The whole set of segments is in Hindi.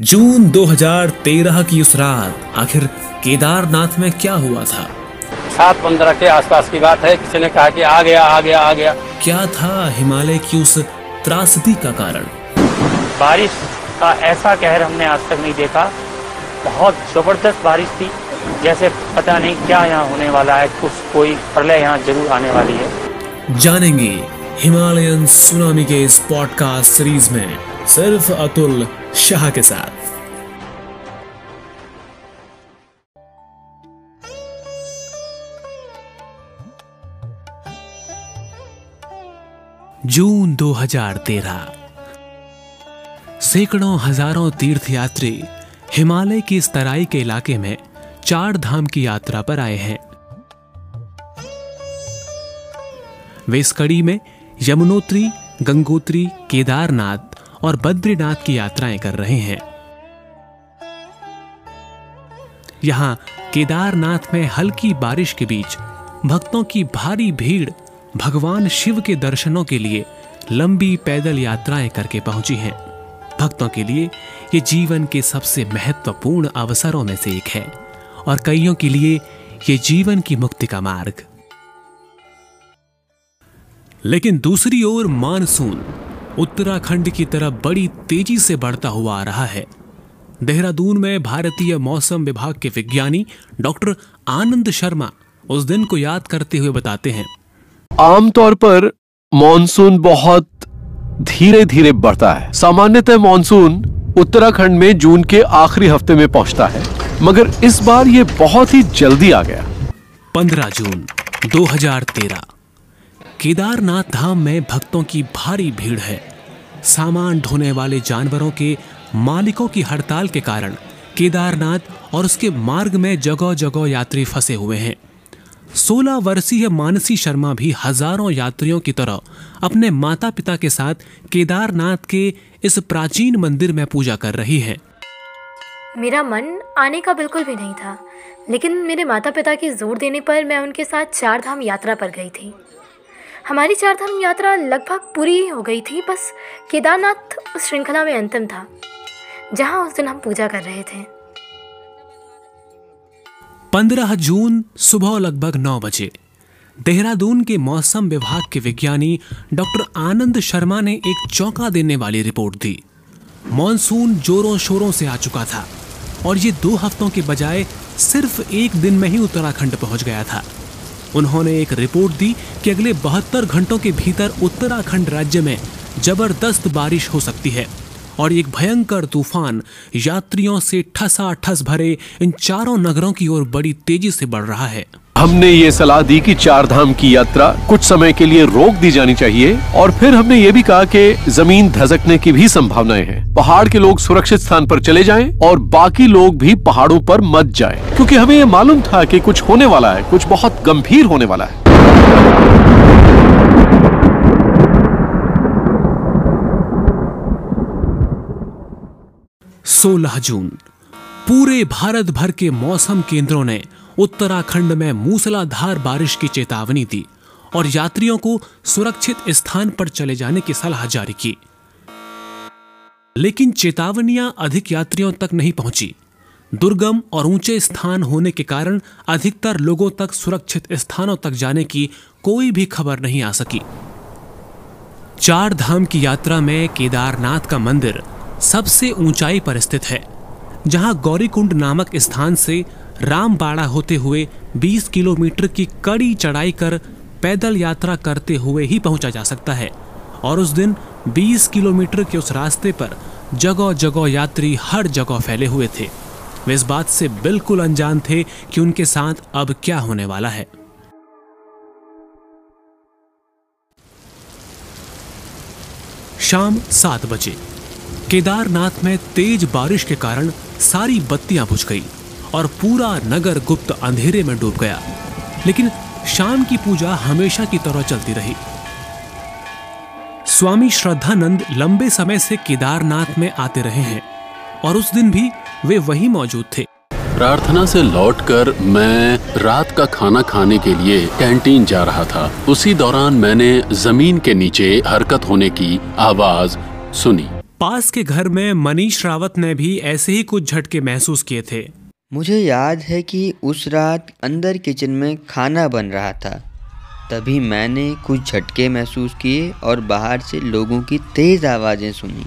जून 2013 की उस रात आखिर केदारनाथ में क्या हुआ था? सात पंद्रह के आसपास की बात है किसी ने कहा कि आ गया आ गया आ गया। क्या था हिमालय की उस त्रासदी का कारण? बारिश का ऐसा कहर हमने आज तक नहीं देखा। बहुत ज़बरदस्त बारिश थी। जैसे पता नहीं क्या यहाँ होने वाला है कुछ कोई प्रलय यहाँ ज़रूर आने वाली है। जानेंगे हिमालयन सुनामी के इस पॉडकास्ट सीरीज़ में सिर्फ़ अतुल शाह के साथ। जून 2013 सैकड़ों हज़ारों तीर्थयात्री हिमालय की इस तराई के इलाके में चार धाम की यात्रा पर आए हैं। वे इस कड़ी में यमुनोत्री, गंगोत्री, केदारनाथ और बद्रीनाथ की यात्राएँ कर रहे हैं। यहाँ केदारनाथ में हल्की बारिश के बीच भक्तों की भारी भीड़ भगवान शिव के दर्शनों के लिए लंबी पैदल यात्राएँ करके पहुँची हैं। भक्तों के लिए ये जीवन के सबसे महत्वपूर्ण अवसरों में से एक है और कईयों के लिए ये जीवन की मुक्ति का मार्ग। लेकिन दूसरी ओर मानसून उत्तराखंड की तरफ़ बड़ी तेज़ी से बढ़ता हुआ आ रहा है। देहरादून में भारतीय मौसम विभाग के विज्ञानी डॉक्टर आनंद शर्मा उस दिन को याद करते हुए बताते हैं। आमतौर पर मॉनसून बहुत धीरे धीरे बढ़ता है। सामान्यतः मॉनसून उत्तराखंड में जून के आखिरी हफ़्ते में पहुँचता है मगर इस बार ये बहुत ही जल्दी आ गया। 15 जून 2013 केदारनाथ धाम में भक्तों की भारी भीड़ है। सामान ढोने वाले जानवरों के मालिकों की हड़ताल के कारण केदारनाथ और उसके मार्ग में जगह जगह यात्री फंसे हुए हैं। 16 वर्षीय मानसी शर्मा भी हज़ारों यात्रियों की तरह अपने माता पिता के साथ केदारनाथ के इस प्राचीन मंदिर में पूजा कर रही है। मेरा मन आने का बिल्कुल भी नहीं था, लेकिन मेरे माता पिता के ज़ोर देने पर मैं उनके साथ चार धाम यात्रा पर गई थी। हमारी चार धाम यात्रा लगभग पूरी हो गई थी, बस केदारनाथ उस श्रृंखला में अंतिम था, जहाँ उस दिन हम पूजा कर रहे थे। 15 जून सुबह लगभग नौ बजे, देहरादून के मौसम विभाग के विज्ञानी डॉक्टर आनंद शर्मा ने एक चौंका देने वाली रिपोर्ट दी। मॉनसून जोरों शोरों से आ चुका था, और ये दो हफ्तों के बजाय सिर्फ़ एक दिन में ही उत्तराखंड पहुँच गया था। उन्होंने एक रिपोर्ट दी कि अगले बहत्तर घंटों के भीतर उत्तराखंड राज्य में ज़बरदस्त बारिश हो सकती है और एक भयंकर तूफ़ान यात्रियों से ठसा ठस भरे इन चारों नगरों की ओर बड़ी तेज़ी से बढ़ रहा है। हमने ये सलाह दी कि चार धाम की यात्रा कुछ समय के लिए रोक दी जानी चाहिए और फिर हमने ये भी कहा कि ज़मीन धसकने की भी संभावनाएँ हैं। पहाड़ के लोग सुरक्षित स्थान पर चले जाएँ और बाकी लोग भी पहाड़ों पर मत जाएँ, क्योंकि हमें ये मालूम था कि कुछ होने वाला है, कुछ बहुत गंभीर होने वाला है। सोलह जून, पूरे भारत भर के मौसम केंद्रों ने उत्तराखंड में मूसलाधार बारिश की चेतावनी दी और यात्रियों को सुरक्षित स्थान पर चले जाने की सलाह जारी की। लेकिन चेतावनियाँ अधिक यात्रियों तक नहीं पहुँची। दुर्गम और ऊँचे स्थान होने के कारण अधिकतर लोगों तक सुरक्षित स्थानों तक जाने की कोई भी खबर नहीं आ सकी। चार धाम की यात्रा में केदारनाथ का मंदिर सबसे ऊंचाई पर स्थित है, जहाँ गौरीकुंड नामक स्थान से रामबाड़ा होते हुए 20 किलोमीटर की कड़ी चढ़ाई कर पैदल यात्रा करते हुए ही पहुँचा जा सकता है। और उस दिन 20 किलोमीटर के उस रास्ते पर जगह जगह यात्री हर जगह फैले हुए थे। वे इस बात से बिल्कुल अनजान थे कि उनके साथ अब क्या होने वाला है। शाम सात बजे। केदारनाथ में तेज बारिश के कारण सारी बत्तियाँ बुझ गई। और पूरा नगर गुप्त अंधेरे में डूब गया। लेकिन शाम की पूजा हमेशा की तरह चलती रही। स्वामी श्रद्धानंद लंबे समय से केदारनाथ में आते रहे हैं और उस दिन भी वे वहीं मौजूद थे। प्रार्थना से लौटकर मैं रात का खाना खाने के लिए कैंटीन जा रहा था। उसी दौरान मैंने ज़मीन के नीचे हरकत होने की आवाज़ सुनी। पास के घर में मनीष रावत ने भी ऐसे ही कुछ झटके महसूस किए थे। मुझे याद है कि उस रात अंदर किचन में खाना बन रहा था। तभी मैंने कुछ झटके महसूस किए और बाहर से लोगों की तेज आवाज़ें सुनी।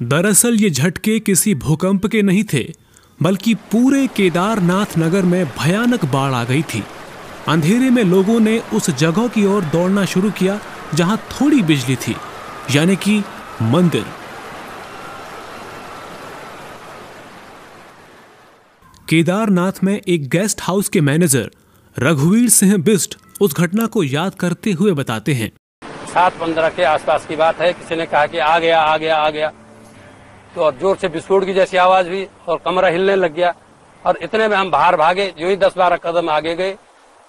दरअसल ये झटके किसी भूकंप के नहीं थे, बल्कि पूरे केदारनाथ नगर में भयानक बाढ़ आ गई थी। अंधेरे में लोगों ने उस जगह की ओर दौड़ना शुरू किया जहाँ थोड़ी बिजली थी, यानी कि मंदिर। केदारनाथ में एक गेस्ट हाउस के मैनेजर रघुवीर सिंह बिस्ट उस घटना को याद करते हुए बताते हैं। सात पंद्रह के आसपास की बात है। किसी ने कहा कि आ गया आ गया आ गया। तो और ज़ोर से विस्फोट की जैसी आवाज़ हुई और कमरा हिलने लग गया। और इतने में हम बाहर भागे जो ही दस बारह कदम आगे गए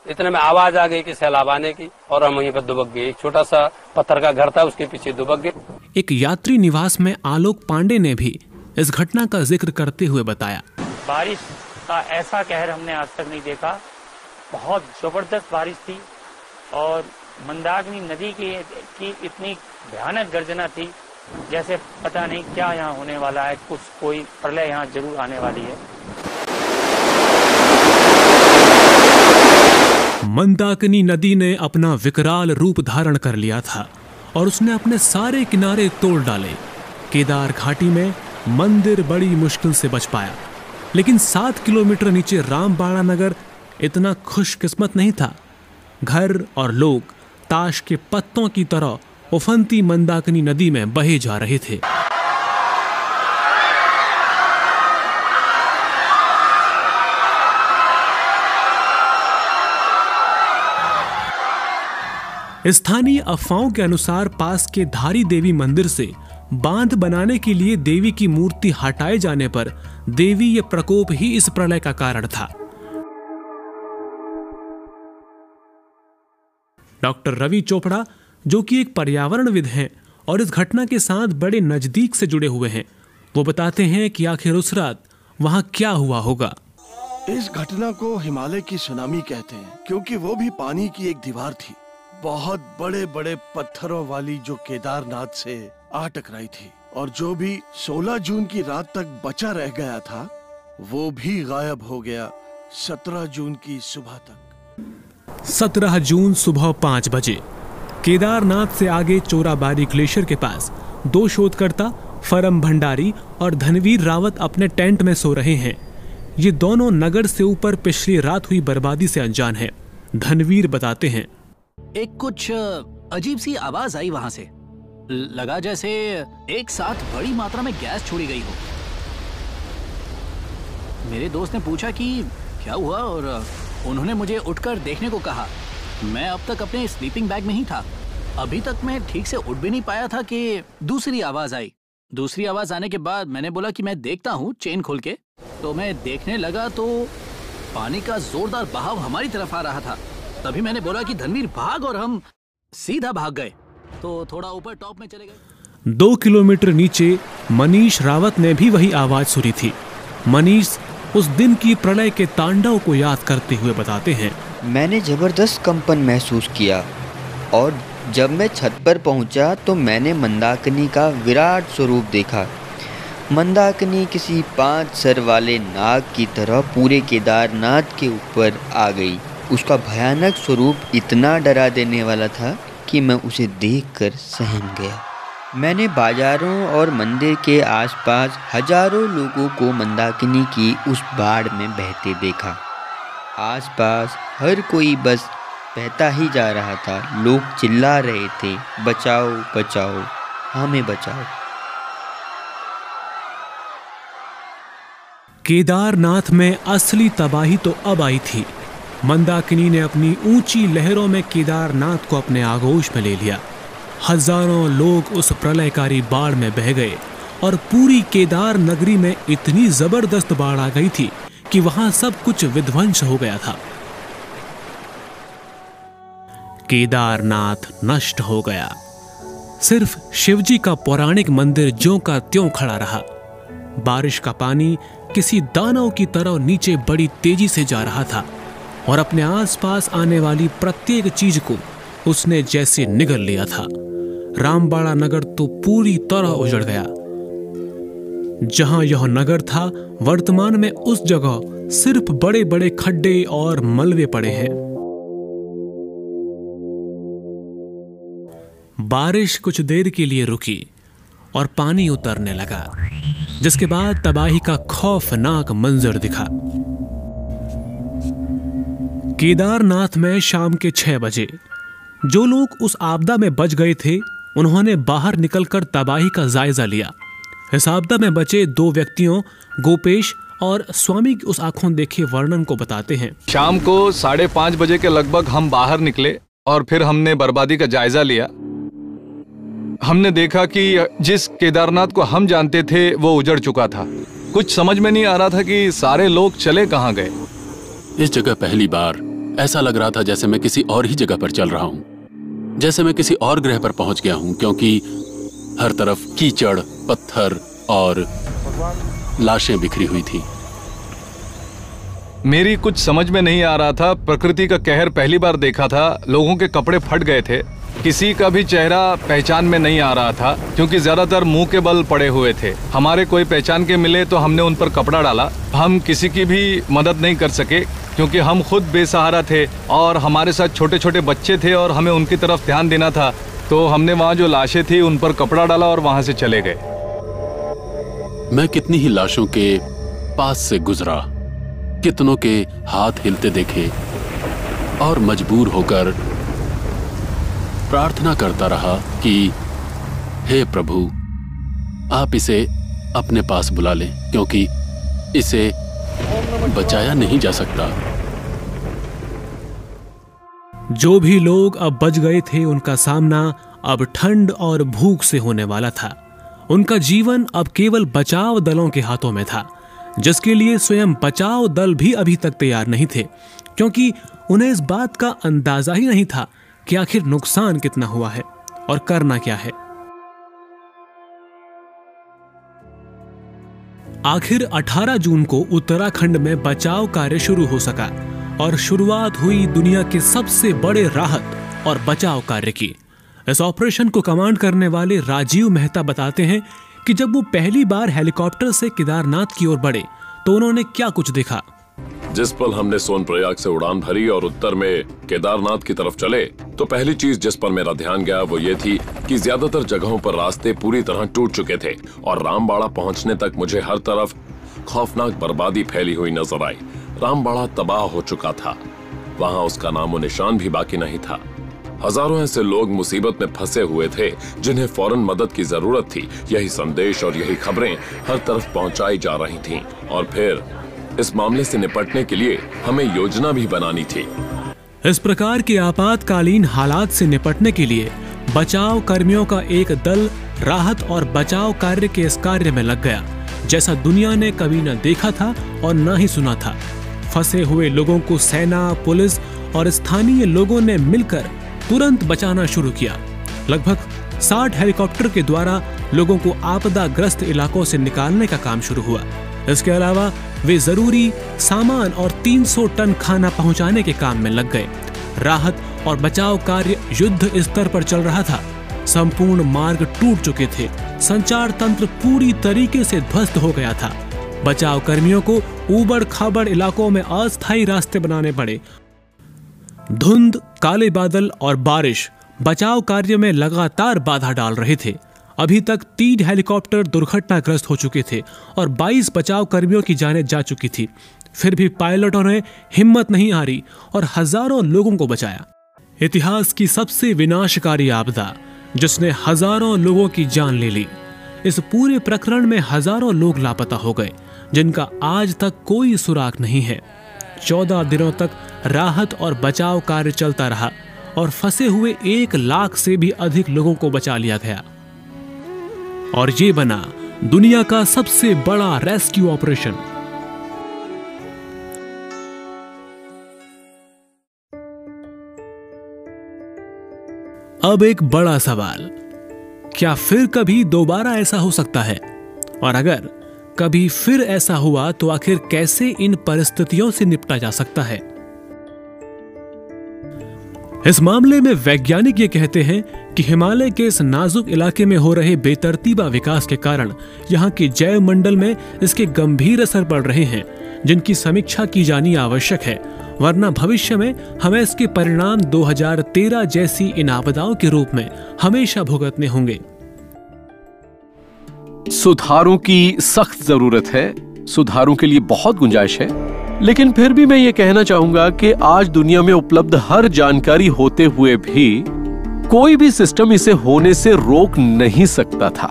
इतने में आवाज़ आ गई कि सैलाब आने की और हम वहीं पर दुबक गए। एक छोटा सा पत्थर का घर था उसके पीछे दुबक गए। एक यात्री निवास में आलोक पांडे ने भी इस घटना का ज़िक्र करते हुए बताया। बारिश का ऐसा कहर हमने आज तक नहीं देखा। बहुत ज़बरदस्त बारिश थी और मंदाकिनी नदी की की इतनी भयानक गर्जना थी, जैसे पता नहीं क्या यहाँ होने वाला है, कुछ कोई प्रलय यहाँ ज़रूर आने वाली है। मंदाकिनी नदी ने अपना विकराल रूप धारण कर लिया था और उसने अपने सारे किनारे तोड़ डाले। केदार घाटी में मंदिर बड़ी मुश्किल से बच पाया। लेकिन सात किलोमीटर नीचे रामबाड़ा नगर इतना खुशकिस्मत नहीं था। घर और लोग ताश के पत्तों की तरह उफनती मंदाकिनी नदी में बहे जा रहे थे। स्थानीय अफवाहों के अनुसार पास के धारी देवी मंदिर से बाँध बनाने के लिए देवी की मूर्ति हटाए जाने पर देवी ये प्रकोप ही इस प्रलय का कारण था। डॉक्टर रवि चोपड़ा, जो कि एक पर्यावरणविद हैं और इस घटना के साथ बड़े नज़दीक से जुड़े हुए हैं, वो बताते हैं कि आखिर उस रात वहाँ क्या हुआ होगा। इस घटना को हिमालय की सुनामी कहते हैं, क्योंकि वो भी पानी की एक दीवार थी। बहुत बड़े बड़े पत्थरों वाली जो केदारनाथ से आ टकराई थी। और जो भी 16 जून की रात तक बचा रह गया था वो भी गायब हो गया 17 जून की सुबह तक। 17 जून सुबह पाँच बजे केदारनाथ से आगे चोराबारी ग्लेशियर के पास दो शोधकर्ता फरम भंडारी और धनवीर रावत अपने टेंट में सो रहे हैं। ये दोनों नगर से ऊपर पिछली रात हुई बर्बादी से अनजान हैं धनवीर बताते हैं। एक कुछ अजीब सी आवाज़ आई वहाँ से। लगा जैसे एक साथ बड़ी मात्रा में गैस छोड़ी गई हो। मेरे दोस्त ने पूछा कि क्या हुआ और उन्होंने मुझे उठकर देखने को कहा। मैं अब तक अपने स्लीपिंग बैग में ही था। अभी तक मैं ठीक से उठ भी नहीं पाया था कि दूसरी आवाज़ आई। दूसरी आवाज़ आने के बाद मैंने बोला कि मैं देखता हूँ चेन खोल के। तो मैं देखने लगा तो पानी का जोरदार बहाव हमारी तरफ़ आ रहा था। तभी मैंने बोला कि धनवीर भाग और हम सीधा भाग गए। तो थोड़ा ऊपर टॉप में चले गए। दो किलोमीटर नीचे मनीष रावत ने भी वही आवाज़ सुनी थी। मनीष उस दिन की प्रलय के तांडव को याद करते हुए बताते हैं। मैंने ज़बरदस्त कंपन महसूस किया और जब मैं छत पर पहुँचा तो मैंने मंदाकिनी का विराट स्वरूप देखा। मंदाकिनी किसी पाँच सर वाले नाग की तरह पूरे केदारनाथ के ऊपर आ गई। उसका भयानक स्वरूप इतना डरा देने वाला था कि मैं उसे देखकर सहम गया। मैंने बाजारों और मंदिर के आसपास हज़ारों लोगों को मंदाकिनी की उस बाढ़ में बहते देखा। आसपास हर कोई बस बहता ही जा रहा था। लोग चिल्ला रहे थे, बचाओ बचाओ, हमें बचाओ। केदारनाथ में असली तबाही तो अब आई थी। मंदाकिनी ने अपनी ऊँची लहरों में केदारनाथ को अपने आगोश में ले लिया। हज़ारों लोग उस प्रलयकारी बाढ़ में बह गए और पूरी केदार नगरी में इतनी ज़बरदस्त बाढ़ आ गई थी कि वहाँ सब कुछ विध्वंस हो गया था। केदारनाथ नष्ट हो गया। सिर्फ़ शिवजी का पौराणिक मंदिर ज्यों का त्यों खड़ा रहा। बारिश का पानी किसी दानव की तरह नीचे बड़ी तेज़ी से जा रहा था। और अपने आसपास आने वाली प्रत्येक चीज़ को उसने जैसे निगल लिया था। रामबाड़ा नगर तो पूरी तरह उजड़ गया। जहाँ यह नगर था, वर्तमान में उस जगह सिर्फ़ बड़े बड़े खड्डे और मलबे पड़े हैं। बारिश कुछ देर के लिए रुकी और पानी उतरने लगा, जिसके बाद तबाही का खौफनाक मंजर दिखा। केदारनाथ में शाम के छह बजे। जो लोग उस आपदा में बच गए थे, उन्होंने बाहर निकलकर तबाही का जायजा लिया। इस आपदा में बचे दो व्यक्तियों, गोपेश और स्वामी की उस आँखों देखे वर्णन को बताते हैं। शाम को साढ़े पाँच बजे के लगभग हम बाहर निकले और फिर हमने बर्बादी का जायजा लिया। हमने देखा कि जिस केदारनाथ को हम जानते थे, वो उजड़ चुका था। कुछ समझ में नहीं आ रहा था कि सारे लोग चले कहाँ गए। इस जगह पहली बार ऐसा लग रहा था जैसे मैं किसी और ही जगह पर चल रहा हूँ। जैसे मैं किसी और ग्रह पर पहुँच गया हूँ, क्योंकि हर तरफ़ कीचड़, पत्थर और लाशें बिखरी हुई थी। मेरी कुछ समझ में नहीं आ रहा था, प्रकृति का कहर पहली बार देखा था, लोगों के कपड़े फट गए थे। किसी का भी चेहरा पहचान में नहीं आ रहा था, क्योंकि ज़्यादातर मुँह के बल पड़े हुए थे। हमारे कोई पहचान के मिले तो हमने उन पर कपड़ा डाला। हम किसी की भी मदद नहीं कर सके क्योंकि हम खुद बेसहारा थे और हमारे साथ छोटे छोटे बच्चे थे और हमें उनकी तरफ़ ध्यान देना था। तो हमने वहाँ जो लाशें थी, उन पर कपड़ा डाला और वहाँ से चले गए। मैं कितनी ही लाशों के पास से गुजरा, कितनों के हाथ हिलते देखे और मजबूर होकर प्रार्थना करता रहा कि, हे प्रभु, आप इसे अपने पास बुला लें, क्योंकि इसे बचाया नहीं जा सकता। जो भी लोग अब बच गए थे, उनका सामना अब ठंड और भूख से होने वाला था। उनका जीवन अब केवल बचाव दलों के हाथों में था, जिसके लिए स्वयं बचाव दल भी अभी तक तैयार नहीं थे, क्योंकि उन्हें इस बात का अंदाज़ा ही नहीं था कि आखिर नुकसान कितना हुआ है और करना क्या है। आखिर 18 जून को उत्तराखंड में बचाव कार्य शुरू हो सका और शुरुआत हुई दुनिया के सबसे बड़े राहत और बचाव कार्य की। इस ऑपरेशन को कमांड करने वाले राजीव मेहता बताते हैं कि जब वो पहली बार हेलीकॉप्टर से केदारनाथ की ओर बढ़े तो उन्होंने क्या कुछ देखा? जिस पल हमने सोनप्रयाग से उड़ान भरी और उत्तर में केदारनाथ की तरफ़ चले तो पहली चीज़ जिस पर मेरा ध्यान गया वो ये थी कि ज़्यादातर जगहों पर रास्ते पूरी तरह टूट चुके थे और रामबाड़ा पहुँचने तक मुझे हर तरफ़ खौफनाक बर्बादी फैली हुई नज़र आई। रामबाड़ा तबाह हो चुका था। वहाँ उसका नामो निशान भी बाकी नहीं था। हज़ारों ऐसे लोग मुसीबत में फंसे हुए थे, जिन्हें फ़ौरन मदद की ज़रूरत थी। यही संदेश और यही खबरें हर तरफ़ पहुंचाई जा रही थीं। और फिर इस मामले से निपटने के लिए हमें योजना भी बनानी थी। इस प्रकार के आपातकालीन हालात से निपटने के लिए बचाव कर्मियों का एक दल राहत और बचाव कार्य के इस कार्य में लग गया, जैसा दुनिया ने कभी न देखा था और न ही सुना था। फंसे हुए लोगों को सेना, पुलिस और स्थानीय लोगों ने मिलकर तुरंत बचाना शुरू किया। लगभग 60 हेलीकॉप्टर के द्वारा लोगों को आपदाग्रस्त इलाकों से निकालने का काम शुरू हुआ। इसके अलावा वे ज़रूरी सामान और 300 टन खाना पहुँचाने के काम में लग गए। राहत और बचाव कार्य युद्ध स्तर पर चल रहा था। संपूर्ण मार्ग टूट चुके थे। संचार तंत्र पूरी तरीके से ध्वस्त हो गया था। बचाव कर्मियों को ऊबड़ खाबड़ इलाकों में अस्थायी रास्ते बनाने पड़े। धुंध, काले बादल और बारिश बचाव कार्य में लगातार बाधा डाल रहे थे। अभी तक तीन हेलीकॉप्टर दुर्घटनाग्रस्त हो चुके थे और 22 बचाव कर्मियों की जानें जा चुकी थी। फिर भी पायलटों ने हिम्मत नहीं हारी और हज़ारों लोगों को बचाया। इतिहास की सबसे विनाशकारी आपदा, जिसने हज़ारों लोगों की जान ले ली। इस पूरे प्रकरण में हज़ारों लोग लापता हो गए, जिनका आज तक कोई सुराग नहीं है। चौदह दिनों तक राहत और बचाव कार्य चलता रहा और फंसे हुए एक लाख से भी अधिक लोगों को बचा लिया गया। और ये बना दुनिया का सबसे बड़ा रेस्क्यू ऑपरेशन। अब एक बड़ा सवाल। क्या फिर कभी दोबारा ऐसा हो सकता है? और अगर कभी फिर ऐसा हुआ तो आखिर कैसे इन परिस्थितियों से निपटा जा सकता है? इस मामले में वैज्ञानिक ये कहते हैं कि हिमालय के इस नाजुक इलाके में हो रहे बेतरतीबा विकास के कारण यहाँ के जैव मंडल में इसके गंभीर असर पड़ रहे हैं, जिनकी समीक्षा की जानी आवश्यक है, वरना भविष्य में हमें इसके परिणाम 2013 जैसी इन आपदाओं के रूप में हमेशा भुगतने होंगे। सुधारों की सख्त ज़रूरत है। सुधारों के लिए बहुत गुंजाइश है। लेकिन फिर भी मैं ये कहना चाहूँगा कि आज दुनिया में उपलब्ध हर जानकारी होते हुए भी कोई भी सिस्टम इसे होने से रोक नहीं सकता था।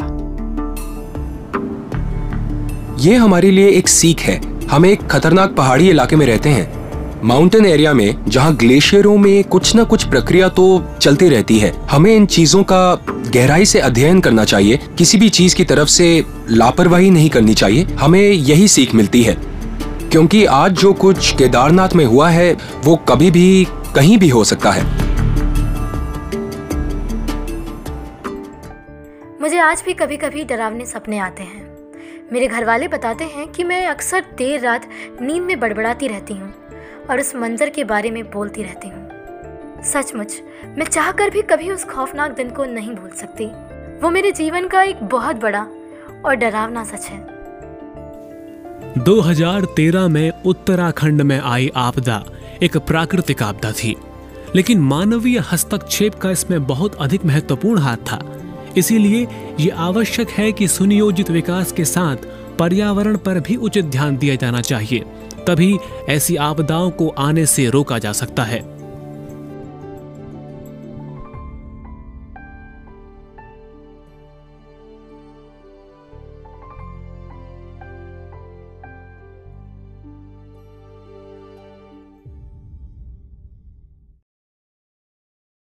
ये हमारे लिए एक सीख है। हम एक खतरनाक पहाड़ी इलाके में रहते हैं। माउंटेन एरिया में, जहाँ ग्लेशियरों में कुछ न कुछ प्रक्रिया तो चलती रहती है। हमें इन चीज़ों का गहराई से अध्ययन करना चाहिए। किसी भी चीज़ की तरफ़ से लापरवाही नहीं करनी चाहिए। हमें यही सीख मिलती है। क्योंकि आज जो कुछ केदारनाथ में हुआ है, वो कभी भी कहीं भी हो सकता है। मुझे आज भी कभी कभी डरावने सपने आते हैं। मेरे घर वाले बताते हैं कि मैं अक्सर देर रात नींद में बड़बड़ाती रहती हूँ और उस मंजर के बारे में बोलती रहती हूँ। सचमुच, मैं चाहकर भी कभी उस खौफनाक दिन को नहीं भूल सकती। वो मेरे जीवन का एक बहुत बड़ा और डरावना सच है। 2013 में उत्तराखंड में आई आपदा एक प्राकृतिक आपदा थी, लेकिन मानवीय हस्तक्षेप का इसमें बहुत अधिक महत्वपूर्ण हाथ था। इसीलिए ये आवश्यक है कि सुनियोजित विकास के साथ पर्यावरण पर भी उचित ध्यान दिया जाना चाहिए, तभी ऐसी आपदाओं को आने से रोका जा सकता है।